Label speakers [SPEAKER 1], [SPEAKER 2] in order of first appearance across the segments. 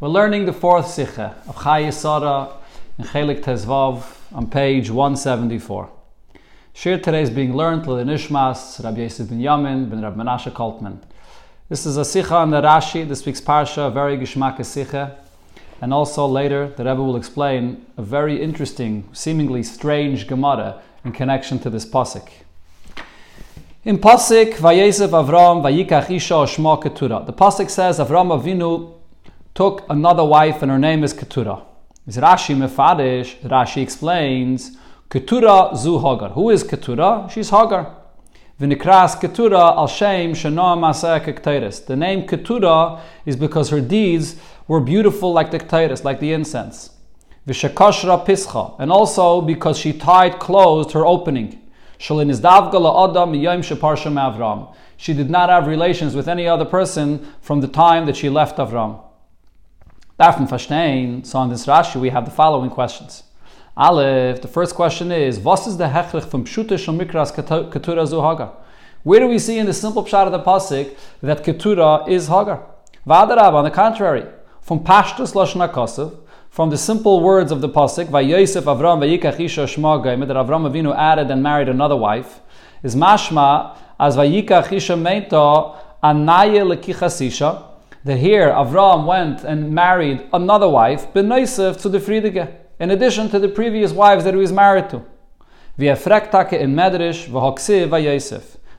[SPEAKER 1] We're learning the fourth Sikha of Chayei Sarah in Chelik Tezvav on page 174. Shir today is being learned the Nishmas, Rabbi Yosef ben Yamin, ben Rabbi Menashe Koltman. This is a Sikha on the Rashi, this week's Parsha, very Gishmak Sikha. And also later, the Rebbe will explain a very interesting, seemingly strange Gemara in connection to this Pasik. In Pasik, Vayesef Avram, Vayikach Isha Shma. The Pasik says Avram Avinu took another wife and her name is Keturah. Is Rashi Mefadish, Rashi explains, Keturah zu Hagar. Who is Keturah? She's Hagar. V'nikras Keturah al Shem Shana Maseh The name Keturah is because her deeds were beautiful like the Ketairis, like the incense. V'shekashra Pischa. And also because she tied closed her opening. She did not have relations with any other person from the time that she left Avram. Darfen verstehen, so on this Rashi we have the following questions. Aleph, the first question is, what is the hechrich from Pshute Shal Mikras Ketura Zu Hagar? Where do we see in the simple pshat of the pasuk that Ketura is Hagar? Vadarab, on the contrary, from Pashtus Lashon HaKosev, from the simple words of the pasuk, Vayosef Avram Vayikach Isha Shma that Avram Avinu added and married another wife, is mashma as Vayikach Isha Meito Anaye Lekichas that here Avram went and married another wife, Benoisef to the Friedige, in addition to the previous wives that he was married to. Via frektake in Medrash.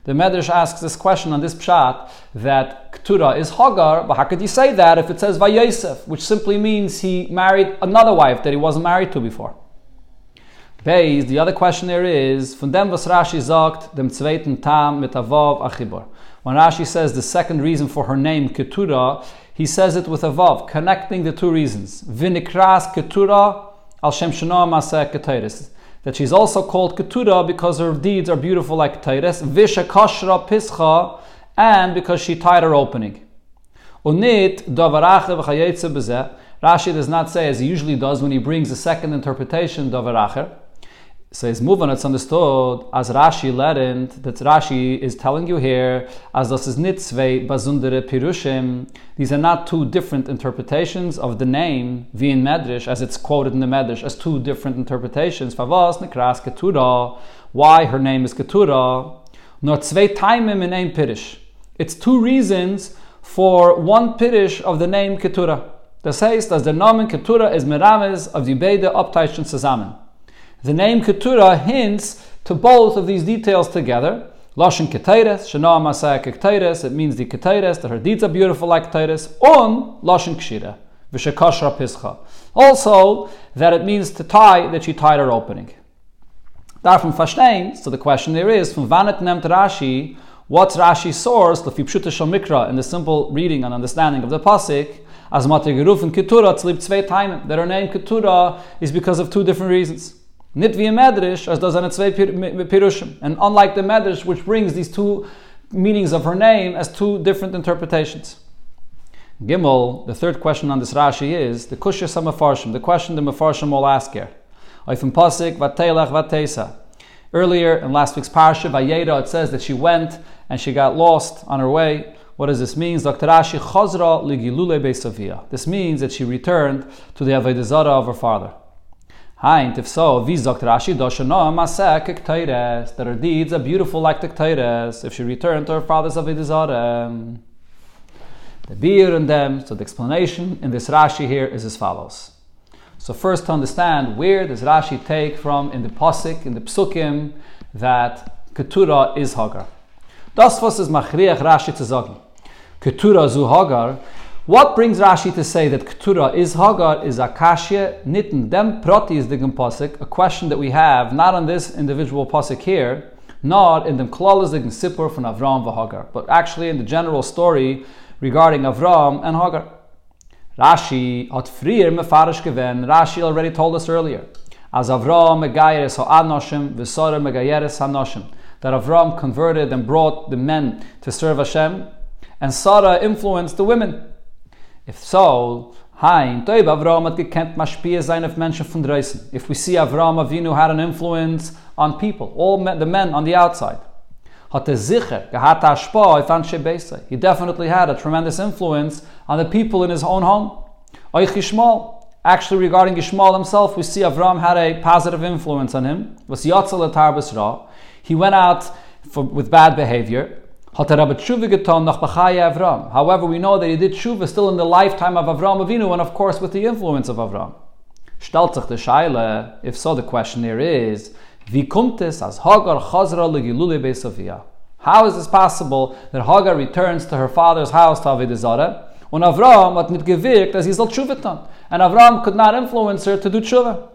[SPEAKER 1] The Medrash asks this question on this pshat that Ketura is Hagar, but how could you say that if it says Vayosef, which simply means he married another wife that he wasn't married to before? Beis, the other question there is, von dem was Rashi sagt, dem zweiten Tam mit Avav Achibor. When Rashi says the second reason for her name, Ketura, he says it with a vav, connecting the two reasons. Vinikras Ketura al Shem Maseh That she's also called Ketura because her deeds are beautiful like Keteres. Visha Kashra Pischa, and because she tied her opening. Unit Rashi does not say as he usually does when he brings a second interpretation Davaracher says move on it's understood as Rashi learned that Rashi is telling you here as das is nitzvei bazundere pirushim these are not two different interpretations of the name vi medrash as it's quoted in the medrash as two different interpretations. Favas nekras ketura why her name is ketura nor zwei taimim in name pirish it's two reasons for one pirish of the name ketura das heißt as the name ketura is merames of die beide abteichen zusammen the name Ketura hints to both of these details together. Lashon Ketaires, Shana Masaya Ketaires, it means the Ketaires, that her deeds are beautiful like Ketaires, on Lashon Kshira, Vishakashra Pischa. Also, that it means to tie, that she tied her opening. Davon verstehen, so the question there is, from Vanet Nemt Rashi, what's Rashi's source, the Fipshuta Shomikra, in the simple reading and understanding of the Pasik, as Matiguruf and Ketura, tzlib zwei Taimen, that her name Ketura is because of two different reasons. Nit Medrash, as does zwei pirushim. And unlike the Medrash, which brings these two meanings of her name as two different interpretations. Gimel, the third question on this Rashi is the kushya samafarshim, the question the mafarshim will ask here. Oifim pasik vatelach vatesa. Earlier in last week's parsha, Vayeira, it says that she went and she got lost on her way. What does this mean? Dr. Rashi chazra ligilule beisavia. This means that she returned to the avodah of her father. Haint, if so, wie sagt Rashi, doshano masek kteires, that her deeds are beautiful like the if she returned to her father's avidizarem. The beer and them, so the explanation in this Rashi here is as follows. So first to understand where does Rashi take from in the Pasik, in the Psukim, that Ketura is Hagar. Das was is machriach Rashi zu sagen. Ketura zu Hagar what brings Rashi to say that Ketura is Hagar is Akashya Nitten Dem Proti is the Pasik, a question that we have not on this individual Pasik here, not in the Klalas the Sipur from Avram Hagar, but actually in the general story regarding Avram and Hagar. Rashi hat frier mefarish. Rashi already told us earlier. As Avram megayeres ha'anoshim v'sora megayeres ha'noshim. That Avram converted and brought the men to serve Hashem, and Sarah influenced the women. If so, Hein, Toib Avram hat gekent mashpia sein auf Menschen von draußen. If we see Avram Avinu had an influence on people, all men, the men on the outside. Hat er sicher gehat ashpa auf Anshe He definitely had a tremendous influence on the people in his own home. Oich Yishmael. Actually, regarding Yishmael himself, we see Avram had a positive influence on him. Was Yatzal Ra. He went out for, with bad behavior. Er However, we know that he did tshuva still in the lifetime of Avram Avinu, and of course with the influence of Avram. Stellt sich Shaila, if so, the question here is, es, as Hagar chazra legilule Sofia? How is this possible that Hagar returns to her father's house to Avodah Zarah, when Avram hat nicht gewirkt, as he soll tshuva And Avram could not influence her to do tshuva.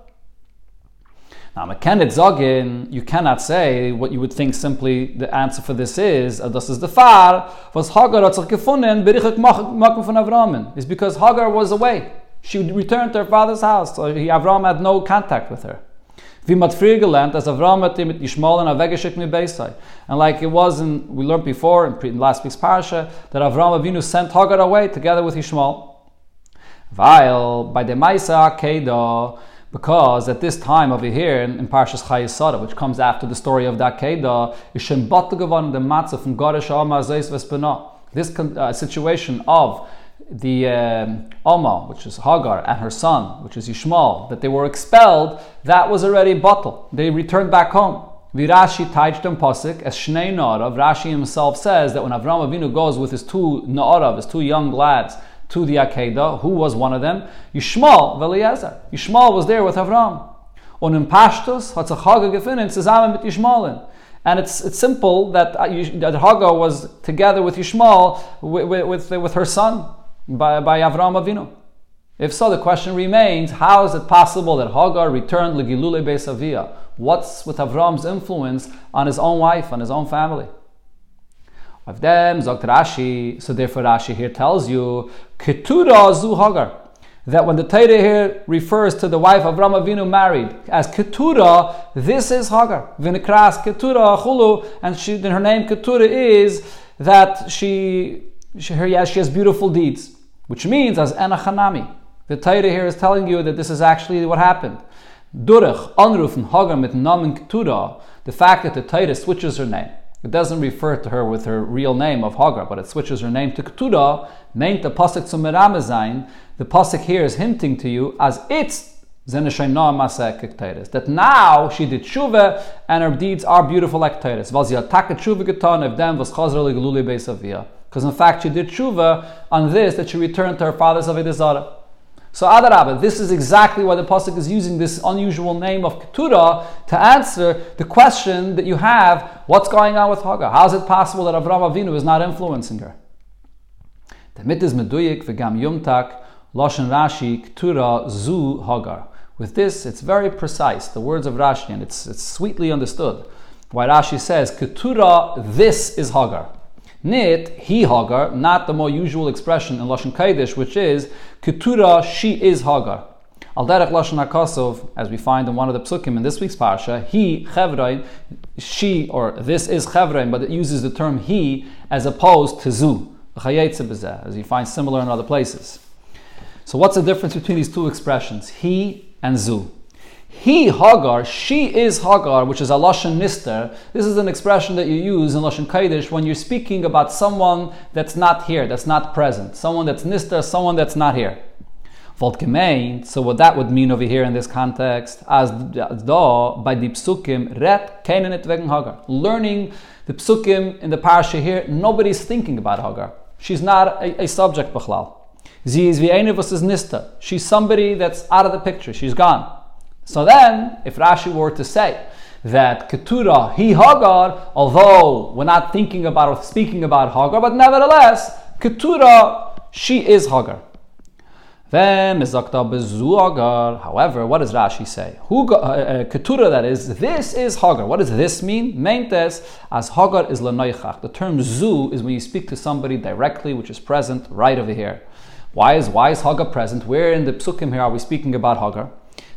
[SPEAKER 1] Now, Mekanet Zogin, you cannot say what you would think simply the answer for this is, this is the far, was Hagar gefunden, berichik makam von because Hagar was away. She returned to her father's house, so Avram had no contact with her. Wie mat as Avram hat and Beisai. And like it was in, we learned before in, in last week's parasha, that Avram Avinu sent Hagar away together with Yishmael. While by the Maisa Akedah, because at this time over here in, in Parshas Chayesara, which comes after the story of that Kedah, is Shem geworden the matzah from Goresh Alma Zeis Vespena. This uh, situation of the um, Oma, which is Hagar, and her son, which is Yishmael, that they were expelled, that was already bottled. They returned back home. Virashi them Pasik, as Shnei Na'arav, Rashi himself says that when Avram Avinu goes with his two Na'arav, his two young lads, to the Akedah. Who was one of them? Yishmael Veliezer. Yishmael was there with Avram. Und in Pashtus hat sich Hagar gefunden zusammen mit Yishmaelin. And it's, it's simple that, uh, that Hagar was together with Yishmael with, with, with her son by, by Avram Avinu. If so, the question remains: How is it possible that Hagar returned legilule beisavia? What's with Avram's influence on his own wife, on his own family? Of them, Zogt Rashi, so therefore Rashi here tells you, Ketura zu Hagar. That when the Torah here refers to the wife of Ram Avinu married as Ketura, this is Hagar. Vinikras Ketura Chulu, and she, her name Ketura is that she, she, her, she has beautiful deeds, which means as Enachanami. The Torah here is telling you that this is actually what happened. Durach, Anrufen, Hagar mit Namen Ketura, the fact that the Torah switches her name. It doesn't refer to her with her real name of Hagar, but it switches her name to Ketura, named the Pasuk zum Meramazain. The Pasuk here is hinting to you as it's that now she did tshuva and her deeds are beautiful like Teres. Because in fact she did tshuva on this that she returned to her father's Avodah Zarah. So Adarabah, this is exactly why the pasuk is using this unusual name of Ketura to answer the question that you have: What's going on with Hagar? How is it possible that Avraham Avinu is not influencing her? The mit is meduyik v'gam yumtak loshen Rashi Ketura zu Hagar. With this, it's very precise. The words of Rashi, and it's, it's sweetly understood. Why Rashi says Ketura, this is Hagar. Nit, he Hagar, not the more usual expression in Lashon Kodesh, which is Ketura, she is Hagar. Al derech Lashon HaKosov, as we find in one of the psukim in this week's parsha, he, Chevrain, she, or this is Chevrain, but it uses the term he as opposed to zu, as you find similar in other places. So what's the difference between these two expressions, he and zu? He, Hagar, she is Hagar, which is a Lashon Nister. This is an expression that you use in Lashon Kaidish when you're speaking about someone that's not here, that's not present. Someone that's Nister, someone that's not here. Voltgemein, so what that would mean over here in this context, as da by the psukim, ret keinen it wegen Hagar. Learning the psukim in the parsha here, nobody's thinking about Hagar. She's not a, a subject, b'chlal. Sie is was is Nister. She's somebody that's out of the picture. She's gone. So then, if Rashi were to say that Ketura, he Hagar, although we're not thinking about or speaking about Hagar, but nevertheless, Ketura, she is Hagar. Then Hagar. However, what does Rashi say? Uh, uh, Ketura, that is, this is Hagar. What does this mean? Meintes as Hagar is lenoichach. The term zu is when you speak to somebody directly, which is present right over here. Why is why is Hagar present? Where in the psukim here are we speaking about Hagar?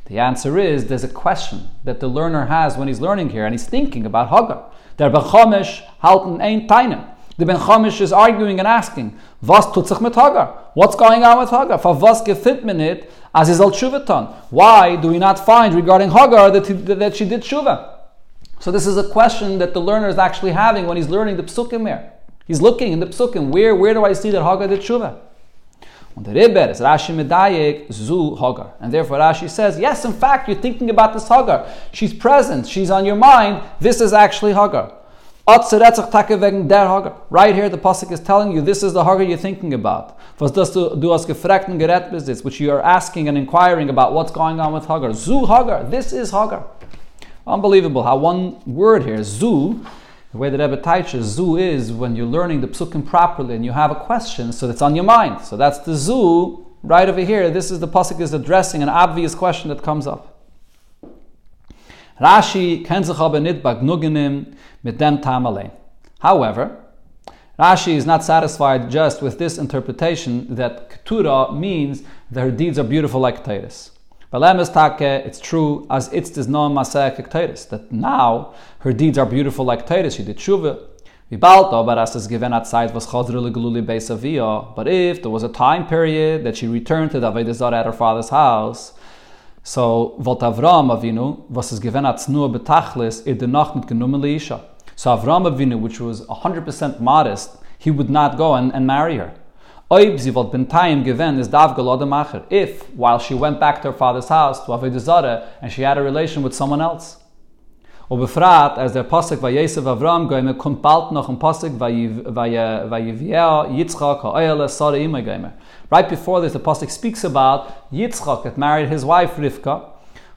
[SPEAKER 1] The answer is there's a question that the learner has when he's learning here and he's thinking about Hagar. Der Bechamish halten ein Teine. The Ben Chamish is arguing and asking, Was tut sich mit Hagar? What's going on with Hagar? For was gefit minit as is al Shuvaton? Why do we not find regarding Hagar that, he, that she did tshuva? So this is a question that the learner is actually having when he's learning the psukim here. He's looking in the psukim, where, where do I see that Hagar did tshuva? And the Ribber is Rashi Medayik Zu Hagar. And therefore Rashi says, yes, in fact, you're thinking about this Hogar. She's present, she's on your mind. This is actually Hogar. Right here, the Pasuk is telling you this is the Hagar you're thinking about. Was which you are asking and inquiring about what's going on with Hagar. Zu Hagar. This is Hagar. Unbelievable how one word here, Zu, the way that Rebbe teaches Zu is when you're learning the psukim properly and you have a question, so that's on your mind. So that's the Zu right over here. This is the pasuk is addressing an obvious question that comes up. Rashi kennt sich aber nicht mit dem Tam However, Rashi is not satisfied just with this interpretation that Ketura means that her deeds are beautiful like Titus. It's true as it's this no Titus that now her deeds are beautiful like Titus. She did tshuva. But if there was a time period that she returned to the Avodah at her father's house, so volt Avinu, was es given at nur betachlis, der Nacht mit genommen Leisha. So Avram Avinu, which was 100% modest, he would not go and marry her. If, while she went back to her father's house, to Avodah Zareh, and she had a relation with someone else. Der Pasuk Yosef Avram noch Pasuk Yitzchak. Right before this, the Pasuk speaks about Yitzchak that married his wife Rivka,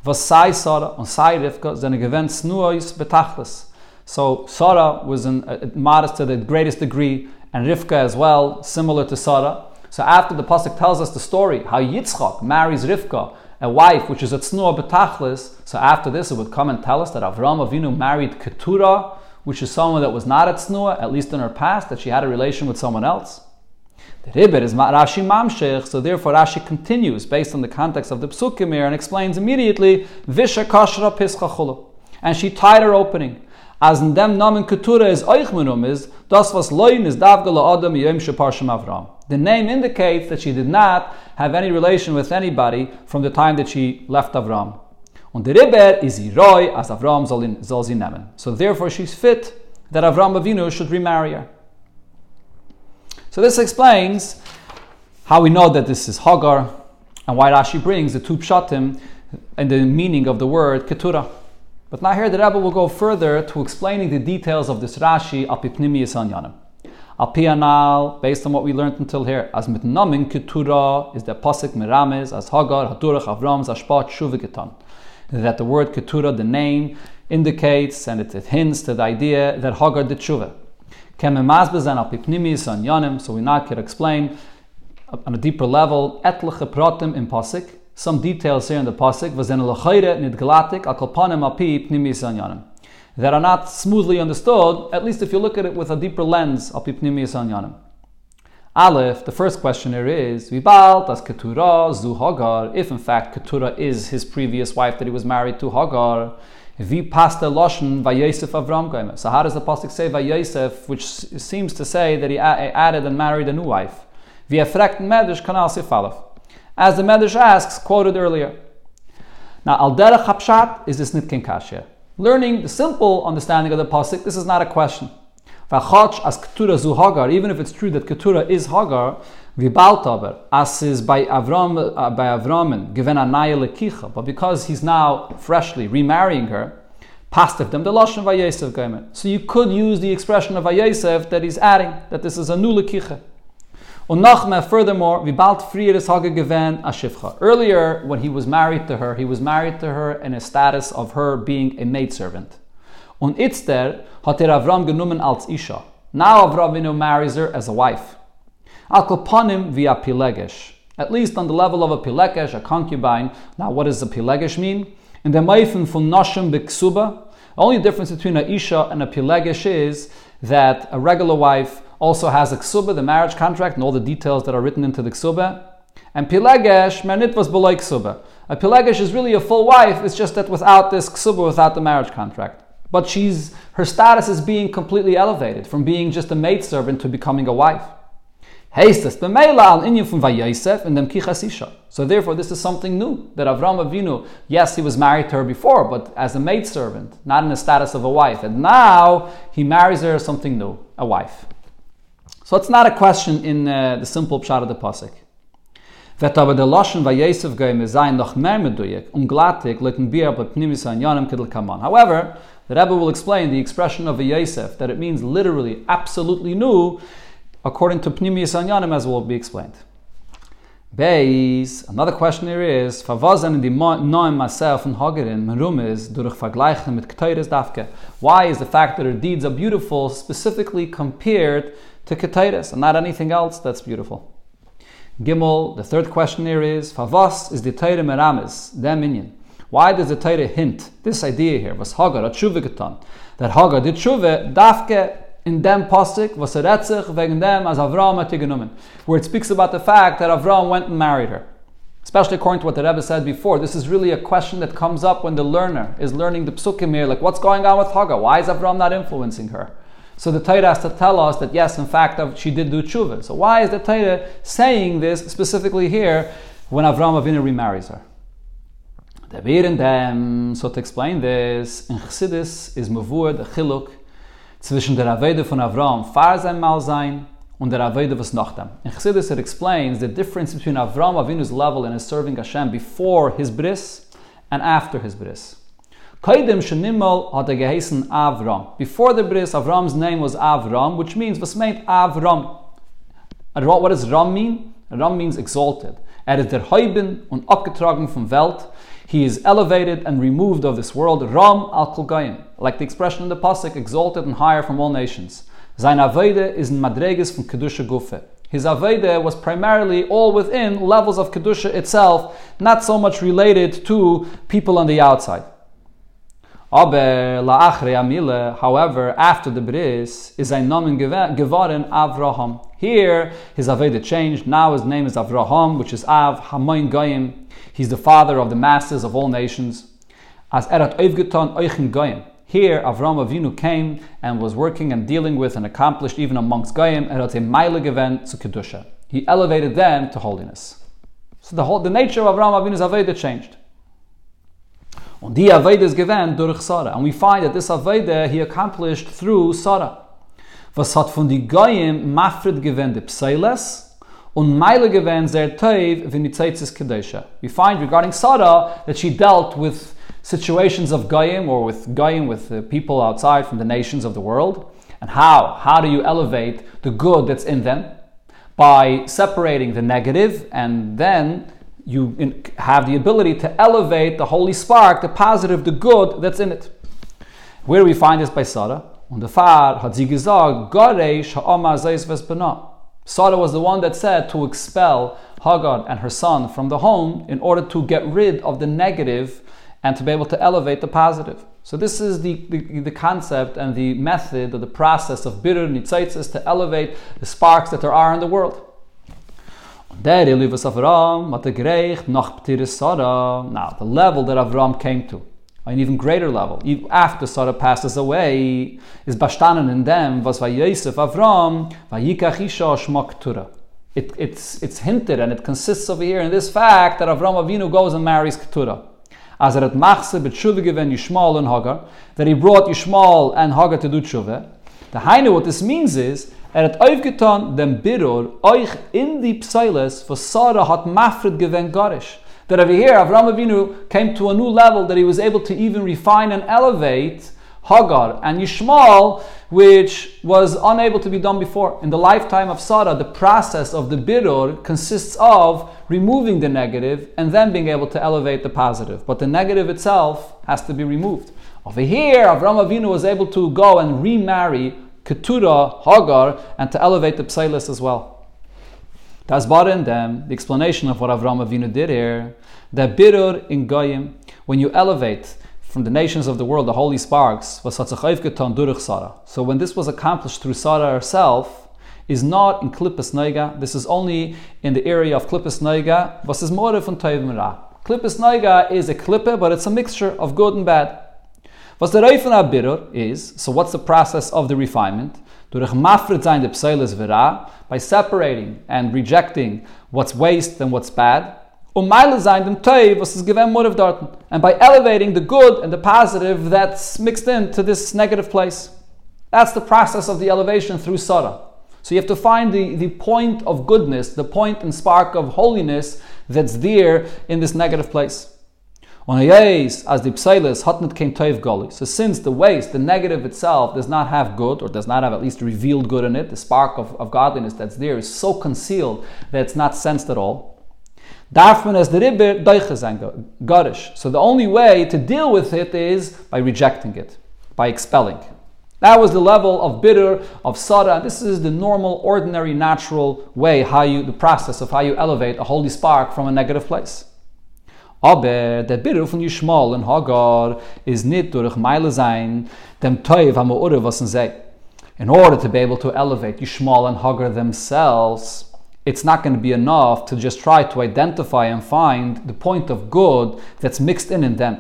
[SPEAKER 1] Sai Rivka Snuois betachlis. So Sarah was in, uh, modest to the greatest degree, and Rivka as well, similar to Sarah. So after the Pasuk tells us the story, how Yitzchak marries Rivka, a wife which is a tznuah betachlis. So after this, it would come and tell us that Avram Avinu married Keturah, which is someone that was not at tznuah, at least in her past, that she had a relation with someone else. The Ribber is Rashi Mamshech, so therefore Rashi continues based on the context of the Psukim here and explains immediately Visha Kashra Pischa. And she tied her opening. As in dem Namen Keturah is Eichmenum is, das was is Davgala Adam Avram. The name indicates that she did not have any relation with anybody from the time that she left Avram. Und der Ribber is Iroi as Avram soll sie nehmen. So therefore she's fit that Avram Avinu should remarry her. So this explains how we know that this is Hagar and why Rashi brings the two pshatim and the meaning of the word keturah. But now here the Rebbe will go further to explaining the details of this Rashi al pipnimiyas anyanim. Al pianal, based on what we learned until here, as mit namin ketura is the pasuk mirames as Hagar hadurach Avram zashpat shuvigetan. That the word ketura, the name, indicates and it, it, hints to the idea that Hagar did shuvah. so we now can explain on a deeper level etliche pratim in pasuk. Some details here in the pasuk that are not smoothly understood, at least if you look at it with a deeper lens. Aleph, the first question here is, Vibal das Keturah zu Hagar, if in fact Keturah is his previous wife that he was married to Hagar, Vi loshen vayosef Avram. So how does the pasuk say vayosef, which seems to say that he added and married a new wife? Vi efrekt kanal. As the medrash asks, quoted earlier. Now al derech hapshat is this nitkin kashya learning the simple understanding of the pasuk, this is not a question. as ketura zu Hagar, even if it's true that ketura is Hagar, vibalt as is by Avram uh, by Avramin given a lekicha, but because he's now freshly remarrying her, pastiv them the lashon gaimer. So you could use the expression of vayesef that he's adding that this is a new lekicha. Furthermore. Earlier, when he was married to her, he was married to her in a status of her being a maidservant. Und itzter hat er Avram genommen als Isha. Now Avram marries her as a wife. Via. At least on the level of a pilegesh, a concubine. Now what does a pilegesh mean? In the Maifen von Noshim Biksuba, the only difference between a Isha and a pilegesh is that a regular wife also has a ksuba, the marriage contract, and all the details that are written into the ksuba. And pilegesh, mernit was beloy ksuba. A pilegesh is really a full wife, it's just that without this ksuba, without the marriage contract. But she's her status is being completely elevated from being just a maidservant to becoming a wife. So therefore, this is something new that Avram Avinu, yes, he was married to her before, but as a maidservant, not in the status of a wife. And now he marries her something new, a wife. So it's not a question in uh, the simple pshat of the pasuk. Vet aber der Loschen bei Yosef goyim sein noch mehr meduyek, um glattig litten bier bei pnimis an yanem kedel kaman. However, the Rebbe will explain the expression of Yosef, that it means literally, absolutely new, according to pnimis an yanem, as will be explained. Beis, another question here is, Favazan in the noim myself and Hagarin, Merum is, durch vergleichen mit Ketayres dafke. Why is the fact that her deeds are beautiful specifically compared to Ketayres and not anything else that's beautiful? Gimel, the third question here is, Favas is the Torah meramis, the minion. Why does the Torah hint this idea here, was Hagar, a tshuva that Hagar did tshuva, dafke in dem Pasik was a retzich wegen dem as Avram genommen, where it speaks about the fact that Avram went and married her. Especially according to what the Rebbe said before, this is really a question that comes up when the learner is learning the psukim here, like what's going on with Hagar? Why is Avram not influencing her? So the Torah has to tell us that yes, in fact, she did do tshuva. So why is the Torah saying this specifically here when Avram Avinu remarries her? So to explain this, in Chassidus is mavur the chiluk zwischen der Avede von Avram far sein mal sein und der Avede was nach dem. In Chassidus it explains the difference between Avram Avinu's level in his serving Hashem before his bris and after his bris. Avram. Before the bris, Avram's name was Avram, which means was meant Avram. And what does Ram mean? Ram means exalted. Er ist der Heuben und abgetragen vom Welt. He is elevated and removed of this world. Ram al Kulgayim. Like the expression in the Pasuk, exalted and higher from all nations. Sein Avede is in Madreges from Kedusha Gufe. His Avede was primarily all within levels of Kedusha itself, not so much related to people on the outside. However, after the bris, is ein Namen geworden Avraham. Here, his Aveda changed. Now his name is Avraham, which is Av Hamoin Goyim. He's the father of the masses of all nations. As erat oivgeton oichin Goyim. Here, Avram Avinu came and was working and dealing with and accomplished even amongst Goyim, erat a event to Kedusha. He elevated them to holiness. So the whole, the nature of Avram Avinu's Aveda changed. Und die Aveda is given durch Sarah. And we find that this Aveda he accomplished through Sarah. Was hat von die Goyim mafred given de Pseiles und Meile given sehr Teiv v'nitzaitzis Kedesha. We find regarding Sarah that she dealt with situations of Goyim or with Goyim, with the people outside from the nations of the world. And how? How do you elevate the good that's in them? By separating the negative and then you have the ability to elevate the holy spark, the positive, the good that's in it. Where do we find this by Sarah? On the Far hat sie gesagt, Goresh ha'oma zeis. Sarah was the one that said to expel Hagar and her son from the home in order to get rid of the negative and to be able to elevate the positive. So this is the, the, the concept and the method or the process of bitter nitzaitzis to elevate the sparks that there are in the world. Der Elivas Avram hat gerecht nach Sarah. Now, the level that Avram came to, an even greater level, after Sarah passes away, is bashtanen in them, was vai Yosef Avram, vayikach isha shmak Tura. It, it's, it's hinted and it consists over here in this fact that Avram Avinu goes and marries Keturah. As machse betshuve given Yishmael and Hagar, that he brought Yishmael and Hagar to do tshuve. The Hainu, what this means is, Er hat aufgetan dem Birur euch in die Pseiles, was Sarah hat mafred gewen garish. That over here, Avram Avinu came to a new level that he was able to even refine and elevate Hagar and Yishmael, which was unable to be done before. In the lifetime of Sarah, the process of the Birur consists of removing the negative and then being able to elevate the positive. But the negative itself has to be removed. Over here, Avram Avinu was able to go and remarry Ketura, Hagar, and to elevate the Psailis as well. War in them, the explanation of what Avram Avinu did here, that birur in Goyim, when you elevate from the nations of the world the holy sparks, was durch Sarah. So when this was accomplished through Sarah herself, is not in Klippus Noiga. This is only in the area of Klippus Noiga. Was is more von Toiv Ra. Klippus Noiga is a klippe, but it's a mixture of good and bad. Was der Reifen Abirur is, so what's the process of the refinement? Durch mafred sein de pseiles vera, by separating and rejecting what's waste and what's bad. Um dem was given more of. And by elevating the good and the positive that's mixed into this negative place. That's the process of the elevation through Sarah. So you have to find the, the point of goodness, the point and spark of holiness that's there in this negative place. As the So since the waste, the negative itself, does not have good, or does not have at least revealed good in it, the spark of, of godliness that's there is so concealed that it's not sensed at all. Darf man as the ribber garish. So the only way to deal with it is by rejecting it, by expelling. That was the level of bitter, of sada. This is the normal, ordinary, natural way, how you, the process of how you elevate a holy spark from a negative place. Aber der bitter von Yishmael and Hagar er, is nit durch Meile sein, dem Toiv am Ure was er sei. In order to be able to elevate Yishmael and Hagar er themselves, it's not going to be enough to just try to identify and find the point of good that's mixed in in them.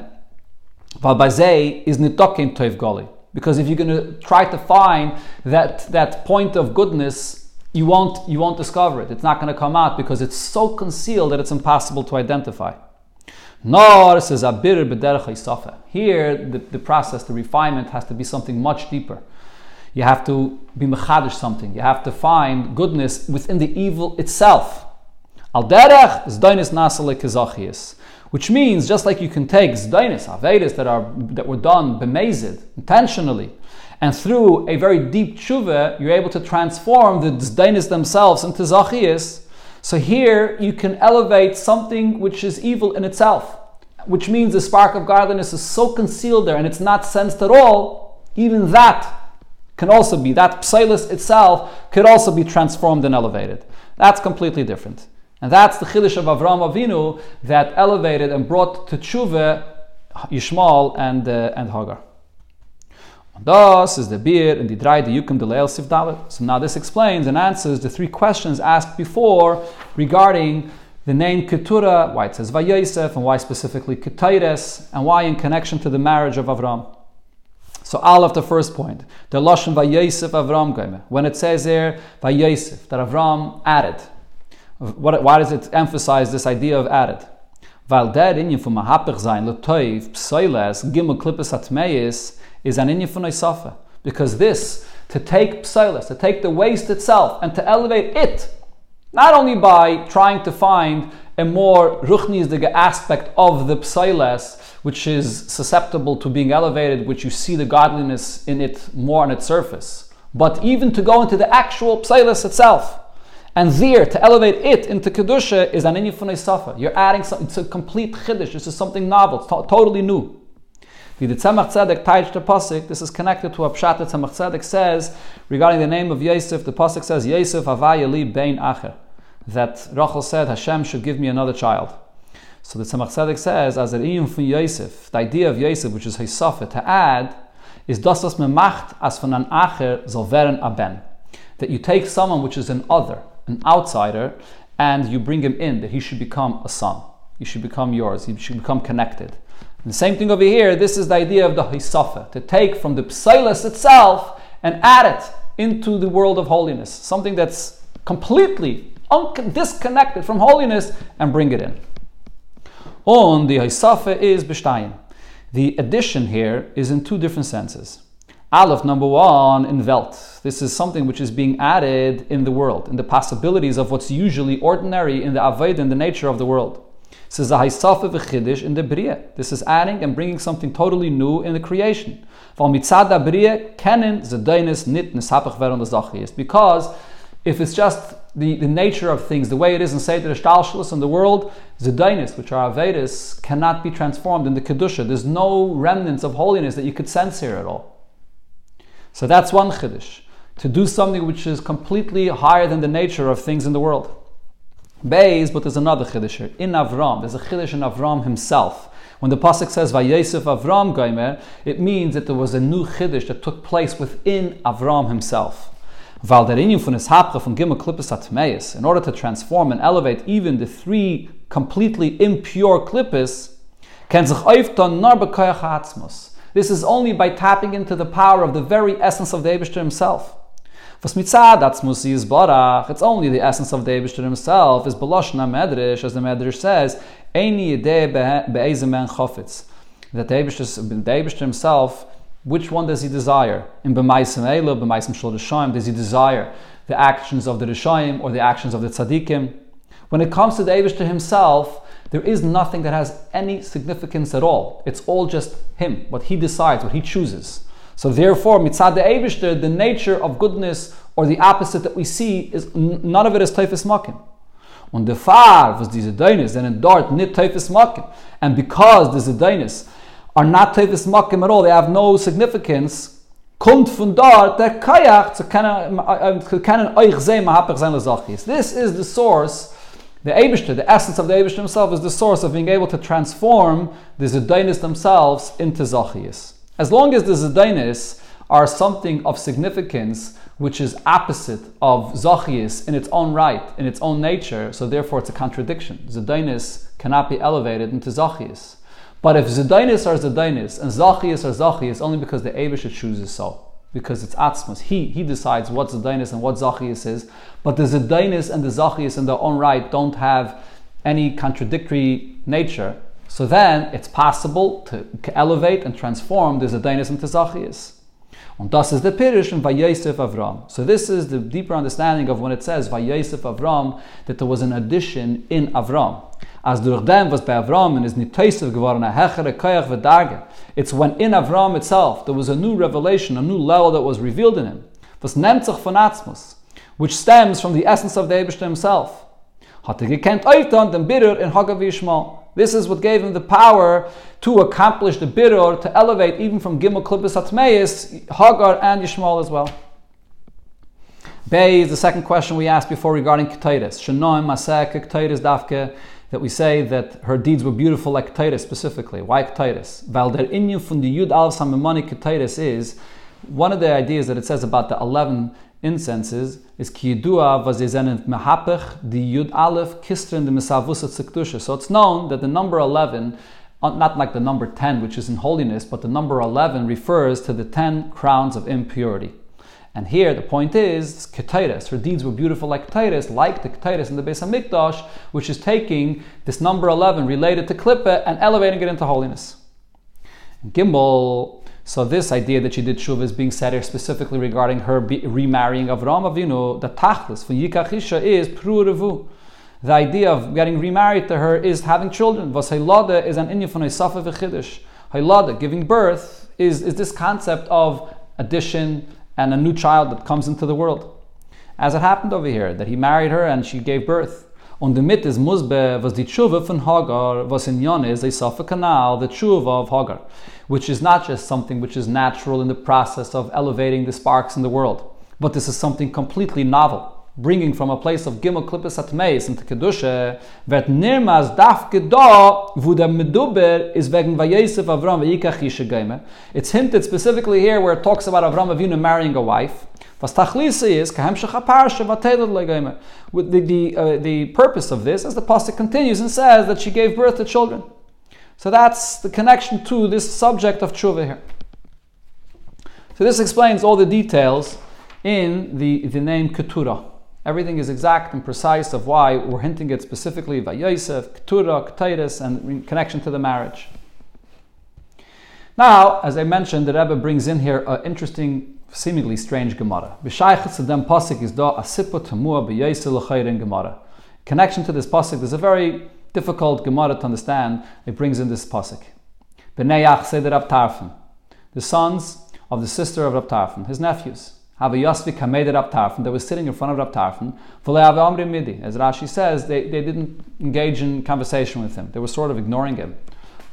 [SPEAKER 1] Weil bei is nit dokim Toiv Goli. Because if you're going to try to find that, that point of goodness, you won't, you won't discover it. It's not going to come out because it's so concealed that it's impossible to identify. Nor says Here, the, the process, the refinement has to be something much deeper. You have to be mechadish something. You have to find goodness within the evil itself. Al derech is dainis which means just like you can take zdainis, avedis that are that were done bemazed intentionally, and through a very deep tshuva, you're able to transform the zdainis themselves into zachiyas. So here you can elevate something which is evil in itself, which means the spark of godliness is so concealed there and it's not sensed at all. Even that can also be that psilis itself could also be transformed and elevated. That's completely different. And that's the Chiddush of Avram Avinu that elevated and brought to tshuva Yishmael and, uh, and Hagar. Das is the beer and the dry the yukim de leil sif So now this explains and answers the three questions asked before regarding the name Keturah, why it says Vayosef, and why specifically Ketires, and why in connection to the marriage of Avram. So all of the first point, the Lashon Vayosef Avram When it says there Vayosef, that Avram added, what, why does it emphasize this idea of added? Weil der Inyan von Mahapich sein, Letoiv, Psoiles, Gimel Klippes Atmeis, is an Inyan von Isafa. Because this, to take Psoiles, to take the waste itself, and to elevate it, not only by trying to find a more ruchnisdige aspect of the Psoiles, which is susceptible to being elevated, which you see the godliness in it more on its surface, but even to go into the actual Psoiles itself. And there, to elevate it into Kedusha is an Inyafunay Safa. You're adding something, it's a complete Chiddush. This is something novel, it's to- totally new. The Tzemach Tzedek Taich the Pasik, this is connected to a Pshat that Tzemach Tzedek says regarding the name of Yosef. The Pasik says, Yosef Havayali Bein Acher. That Rachel said, Hashem should give me another child. So the Tzemach Tzedek says, as an Iyum from Yosef, the idea of Yosef, which is Hisafa, to add, is das was memacht as von an Acher soll aben. That you take someone which is an other, an outsider, and you bring him in, that he should become a son. He should become yours. He should become connected. The same thing over here, this is the idea of the Hisafa, to take from the Psilas itself and add it into the world of holiness, something that's completely un- disconnected from holiness, and bring it in. On the Hisafa is B'shtayim. The addition here is in two different senses. Aleph, number one, in Welt. This is something which is being added in the world, in the possibilities of what's usually ordinary in the Aved, in the nature of the world. This is a Haisafa v'chidish in the Bria. This is adding and bringing something totally new in the creation. Because if it's just the, the nature of things, the way it is in Seder Ishtalshalis in the world, Zedainis, which are Avedis, cannot be transformed into Kedusha. There's no remnants of holiness that you could sense here at all. So that's one chiddush, to do something which is completely higher than the nature of things in the world. Beis, but there's another chiddush. In Avram, there's a chiddush in Avram himself. When the pasuk says Vayosef Avram Gaimer, it means that there was a new chiddush that took place within Avram himself. In order to transform and elevate even the three completely impure nar this is only by tapping into the power of the very essence of the Eibishter himself. Was mitzad atzmusi is barach, it's only the essence of the Eibishter himself, is beloshna medrish, as the medrish says, eini yedeh be'ezemen chofetz. That the Eibishter himself Which one does he desire? In B'maisim Eilu, B'maisim Shal Rishayim, does he desire the actions of the Rishayim or the actions of the Tzaddikim? When it comes to the Abishter himself, there is nothing that has any significance at all. It's all just him, what he decides, what he chooses. So therefore, mitzad the the nature of goodness or the opposite that we see is none of it is teifes makim. Und the far was diese Deinis, and dort nit teifes makim. And because the Zedainis are not teifes makim at all, they have no significance, kommt von dort der Kayach zu kennen euch sehen, mahapach sein This is the source the Abishter, the essence of the Abishter himself, is the source of being able to transform the Zedainis themselves into Zachias. As long as the Zedainis are something of significance which is opposite of Zachias in its own right, in its own nature, so therefore it's a contradiction. Zedainis cannot be elevated into Zachias. But if Zedainis are Zedainis and Zachias are Zachias, only because the Abishter chooses so because it's Atzmas. He, he decides what Zedainis and what Zachias is. But the Zedainis and the Zachias in their own right don't have any contradictory nature. So then it's possible to, elevate and transform the Zedainis into Zachias. And thus is the Pirish in Vayesef Avram. So this is the deeper understanding of when it says Vayesef Avram, that there was an addition in Avram. As durch was bei Avram and is nitaisev geworden, a hechere koyach. It's when in Avram itself there was a new revelation, a new level that was revealed in him. Was nimmt sich von Atzmus, which stems from the essence of the Ebershter himself. Hat er oiftan den in Hagav. This is what gave him the power to accomplish the Bitter, to elevate even from Gimel Klippus Atmeis, Hagar and Yishmael as well. Bay is the second question we asked before regarding Ketaitis. Shanoim Masek Ketaitis Dafke that we say that her deeds were beautiful like Titus specifically. Why Titus? Weil der from the Yud Al Samimani Titus is one of the ideas that it says about the 11 incenses is ki yidua was zezenent mehapech the Yud Aleph kistrin the Mesavusat Sekdusha. So it's known that the number 11 uh, not like the number 10, which is in holiness, but the number 11 refers to the 10 crowns of impurity. And here the point is Ketaitis. Her deeds were beautiful like Ketaitis, like the Ketaitis in the Beis Hamikdash, which is taking this number 11 related to Klippah and elevating it into holiness. Gimel, so this idea that she did Shuv is being said here specifically regarding her be- remarrying of Ram Avinu, the Tachlis for Yikachisha is Prurevu. The idea of getting remarried to her is having children. Was is an inyan from Isafa v'chidish. Haylada, giving birth, is, is this concept of addition and a new child that comes into the world. As it happened over here, that he married her and she gave birth. Und damit is Musbe was die Tshuva von Hagar, was in Yon is a Safa Canal, the Tshuva of Hagar, which is not just something which is natural in the process of elevating the sparks in the world, but this is something completely novel bringing from a place of Gimel Klippus Atmeis into Kedusha, wird nirmaz dafke da, wo der Meduber is wegen Vayesef Avram v'yikach Yishe It's hinted specifically here where it talks about Avram Avinu marrying a wife. Was is, kahem shechaparsha v'telad legayme. With the, the, uh, the purpose of this, as the pasuk continues and says that she gave birth to children. So that's the connection to this subject of tshuva here. So this explains all the details in the, the name Keturah. Everything is exact and precise of why we're hinting it specifically by Yosef, Keturah, Titus, and in connection to the marriage. Now, as I mentioned, the Rebbe brings in here an interesting, seemingly strange Gemara. Connection to this pasuk is a very difficult Gemara to understand. It brings in this pasuk. The sons of the sister of Rab his nephews. Yosvi Kamed Rab Tarfon, they were sitting in front of Rab Tarfon, Midi. As Rashi says, they, they didn't engage in conversation with him. They were sort of ignoring him.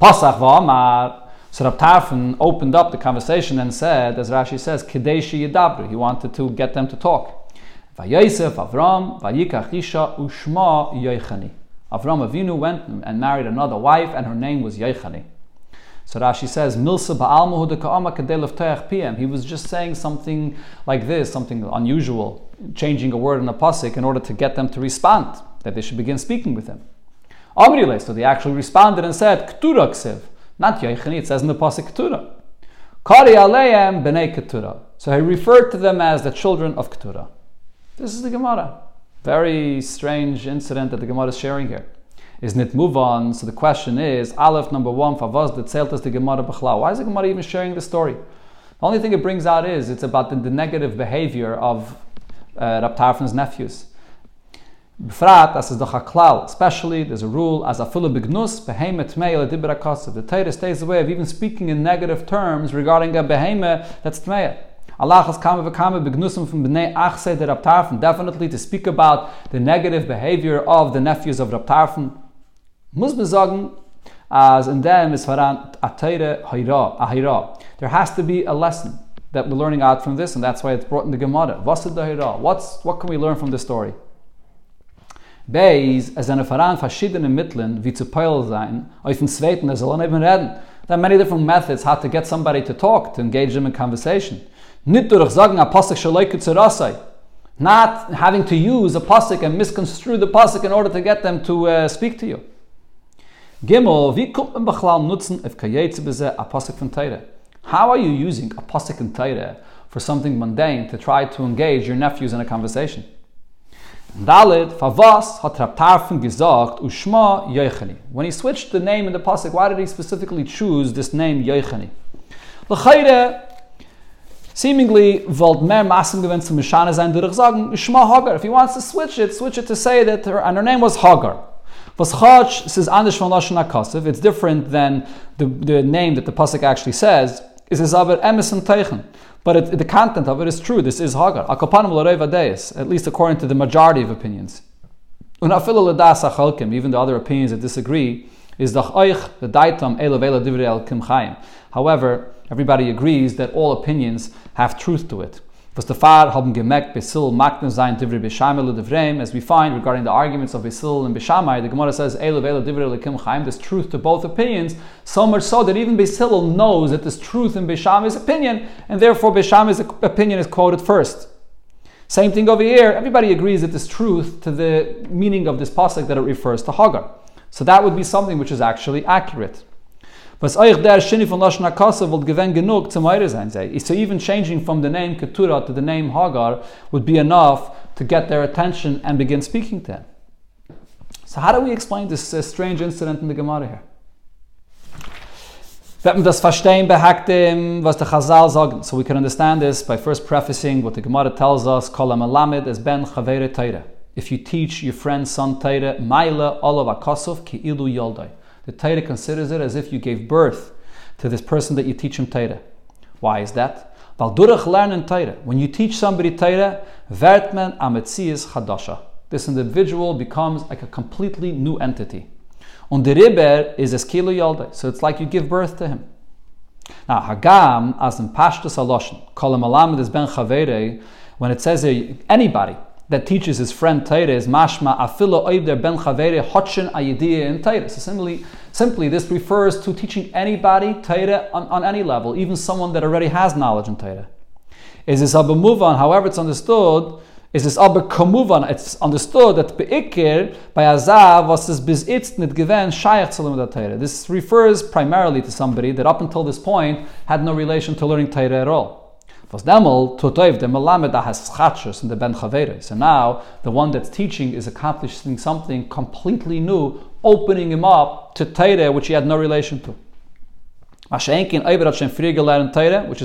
[SPEAKER 1] Pasach V'amar, so Rab Tarfon opened up the conversation and said, as Rashi says, Kedeshi Yidabri. He wanted to get them to talk. Vayosef Avram, Vayikach Isha Ushma Yoichani. Avram Avinu went and married another wife, and her name was Yoichani. So Rashi says, Milsa. He was just saying something like this, something unusual, changing a word in a pasuk in order to get them to respond, that they should begin speaking with him. Amrile, so they actually responded and said, Ktura ksiv. Not Yechani, it says in the pasuk Ktura. Kari aleim b'nei Ketura. So he referred to them as the children of Ketura. This is the Gemara. Very strange incident that the Gemara is sharing here is nit move on. So the question is, Aleph number one, Favaz the Tzeltas the Gemara Bechlau. Why is the Gemara even sharing the story? The only thing it brings out is it's about the, the negative behavior of uh, Rab nephews. Befrat, as is the a klal. Especially, there's a rule, as a full bignus, behemoth me'el dibra The Torah stays away of even speaking in negative terms regarding a behemoth that's tmeya. Allah has come v'kame begnusum from bnei achse der Rab Tarfon. Definitely to speak about the negative behavior of the nephews of Rab Tarfon. Muss man sagen, as in them is faran a teire hayra, There has to be a lesson that we're learning out from this, and that's why it's brought in the Gemara. What's what can we learn from this story? Beis, as eine Verein verschiedene Mitteln, wie zu Peil sein, auf dem Zweiten, er soll reden. There are many different methods how to get somebody to talk, to engage them in conversation. Nicht durch sagen, a Pasuk shaloike zu. Not having to use a Pasuk and misconstrue the Pasuk in order to get them to uh, speak to you. Gimel, wie kommt man nutzen auf kayetze a? How are you using a Pasuk in Teire for something mundane to try to engage your nephews in a conversation? Hat gesagt. When he switched the name in the Pasuk, why did he specifically choose this name Yoichani? L'chayre, seemingly, wollt mehr Massen gewinnt zum Mishane sein, durch sagen, Ushma Hagar. If he wants to switch it, switch it to say that her, and her name was Hagar. Was Chach says Anish von Lashon it's different than the, the name that the Pasuk actually says, is his aber Emes and Teichen. But it, the content of it is true. This is Hagar. At least according to the majority of opinions. Even the other opinions that disagree, is the the daitam Chaim. However, everybody agrees that all opinions have truth to it. Was the Far haben gemerkt, sein Devreim, as we find regarding the arguments of Besil and Beshamai, the Gemara says, Eilu Vela Divri Lekim Chaim, there's truth to both opinions, so much so that even Besil knows that there's truth in Beshamai's opinion, and therefore Beshamai's opinion is quoted first. Same thing over here, everybody agrees that there's truth to the meaning of this pasuk that it refers to Hagar. So that would be something which is actually accurate. Was euch der Shini von Lashon HaKasa wollt gewen genug zum Eire sein sei. So even changing from the name Keturah to the name Hagar would be enough to get their attention and begin speaking to him. So how do we explain this uh, strange incident in the Gemara here? Wird man das verstehen behagt dem, was the Chazal sagen? So we can understand this by first prefacing what the Gemara tells us, Kol HaMelamed es ben chavere teire. If you teach your friend's son teire, maila olav akosov ki ilu yoldai. The Torah considers it as if you gave birth to this person that you teach him Torah. Why is that? When you teach somebody Torah, Vertman Ametzias Chadasha. This individual becomes like a completely new entity. Und the Riber is Eskilu Yalda. So it's like you give birth to him. Now, Hagam, as in Pashtus Aloshin, Kolam Alamid is Ben Chavere, when it says anybody, that teaches his friend Torah mashma afilo oivder ben chavere hotchen ayidiyah in Torah. So simply, simply this refers to teaching anybody Torah on, on, any level, even someone that already has knowledge in Torah. Is this abba muvan? However, it's understood. Is this abba kamuvan? It's understood that beikir by azav was this bizitz nit given shayach Torah. This refers primarily to somebody that up until this point had no relation to learning Torah at all. Was demol tutoiv the melamed has chatshus in the ben chavere. So now the one that's teaching is accomplishing something completely new, opening him up to Torah which he had no relation to. Which is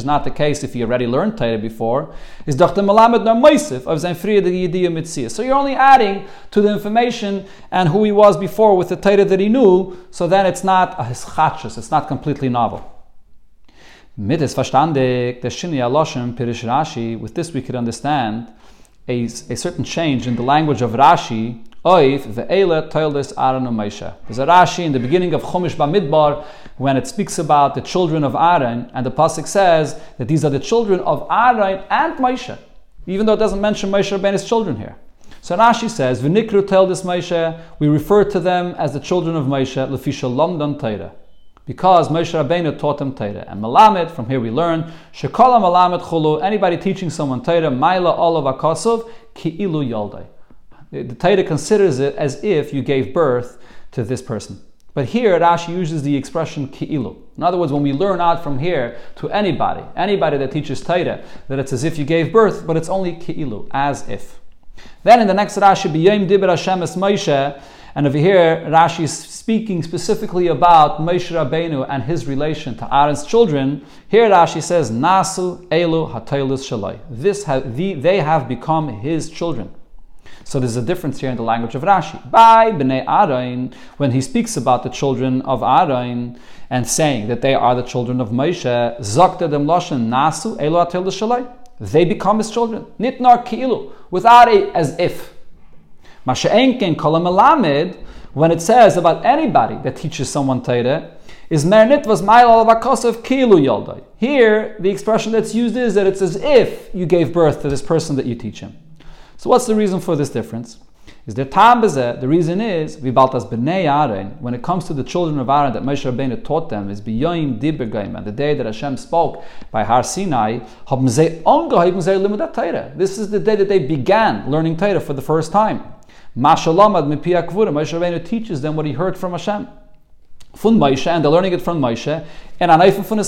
[SPEAKER 1] not the case if he already learned Torah before, is the melamed no meisif of sein friede yediyah mitzvah. So you're only adding to the information and who he was before with the Torah that he knew, so then it's not a hischatshus, it's not completely novel. Aloshem Pirish Rashi, with this we could understand a, a certain change in the language of Rashi, the ve'ele toildes Aaron Moshe. There's a Rashi in the beginning of Chumash Bamidbar when it speaks about the children of Aaron, and the pasuk says that these are the children of Aaron and Moshe, even though it doesn't mention Moshe Rabbeinu's children here. So Rashi says, "V'nikru toildes Moshe." We refer to them as the children of Moshe, lefisha lomdan Torah because Moshe Rabbeinu taught them Torah. And Malamed, from here we learn, Shekala Malamed Chulu, anybody teaching someone Torah, Maila Olav Akosov, Ki'ilu Yaldai. The Torah considers it as if you gave birth to this person. But here Rashi uses the expression ki'ilu. In other words, when we learn out from here to anybody, anybody that teaches Torah, that it's as if you gave birth, but it's only ki'ilu, as if. Then in the next Rashi, B'yom Dibra Hashem es Moshe, And over here, Rashi is speaking specifically about Moshe Rabbeinu and his relation to Aaron's children. Here Rashi says, Nasu Elu Hatailus Shalai. This the, they have become his children. So there's a difference here in the language of Rashi. By Bnei Aaron, when he speaks about the children of Aaron and saying that they are the children of Moshe, Zakta dem Loshen Nasu Elu Hatailus Shalai. They become his children. Nitnar Ki'ilu, without a as if. Masha'enken kolam when it says about anybody that teaches someone Torah, is mernit was ma'il kilu yoldai. Here, the expression that's used is that it's as if you gave birth to this person that you teach him. So what's the reason for this difference? Is there tam The reason is vibaltas b'nei Aaron. When it comes to the children of Aaron that Moshe Rabbeinu taught them is b'yoyim dibergaim, and the day that Hashem spoke by Har Sinai, This is the day that they began learning Torah for the first time. Mashalamad mipi akvura. Moshe Rabbeinu teaches them what he heard from Hashem. Fun Moshe, and they're learning it from Moshe. And anayfim fun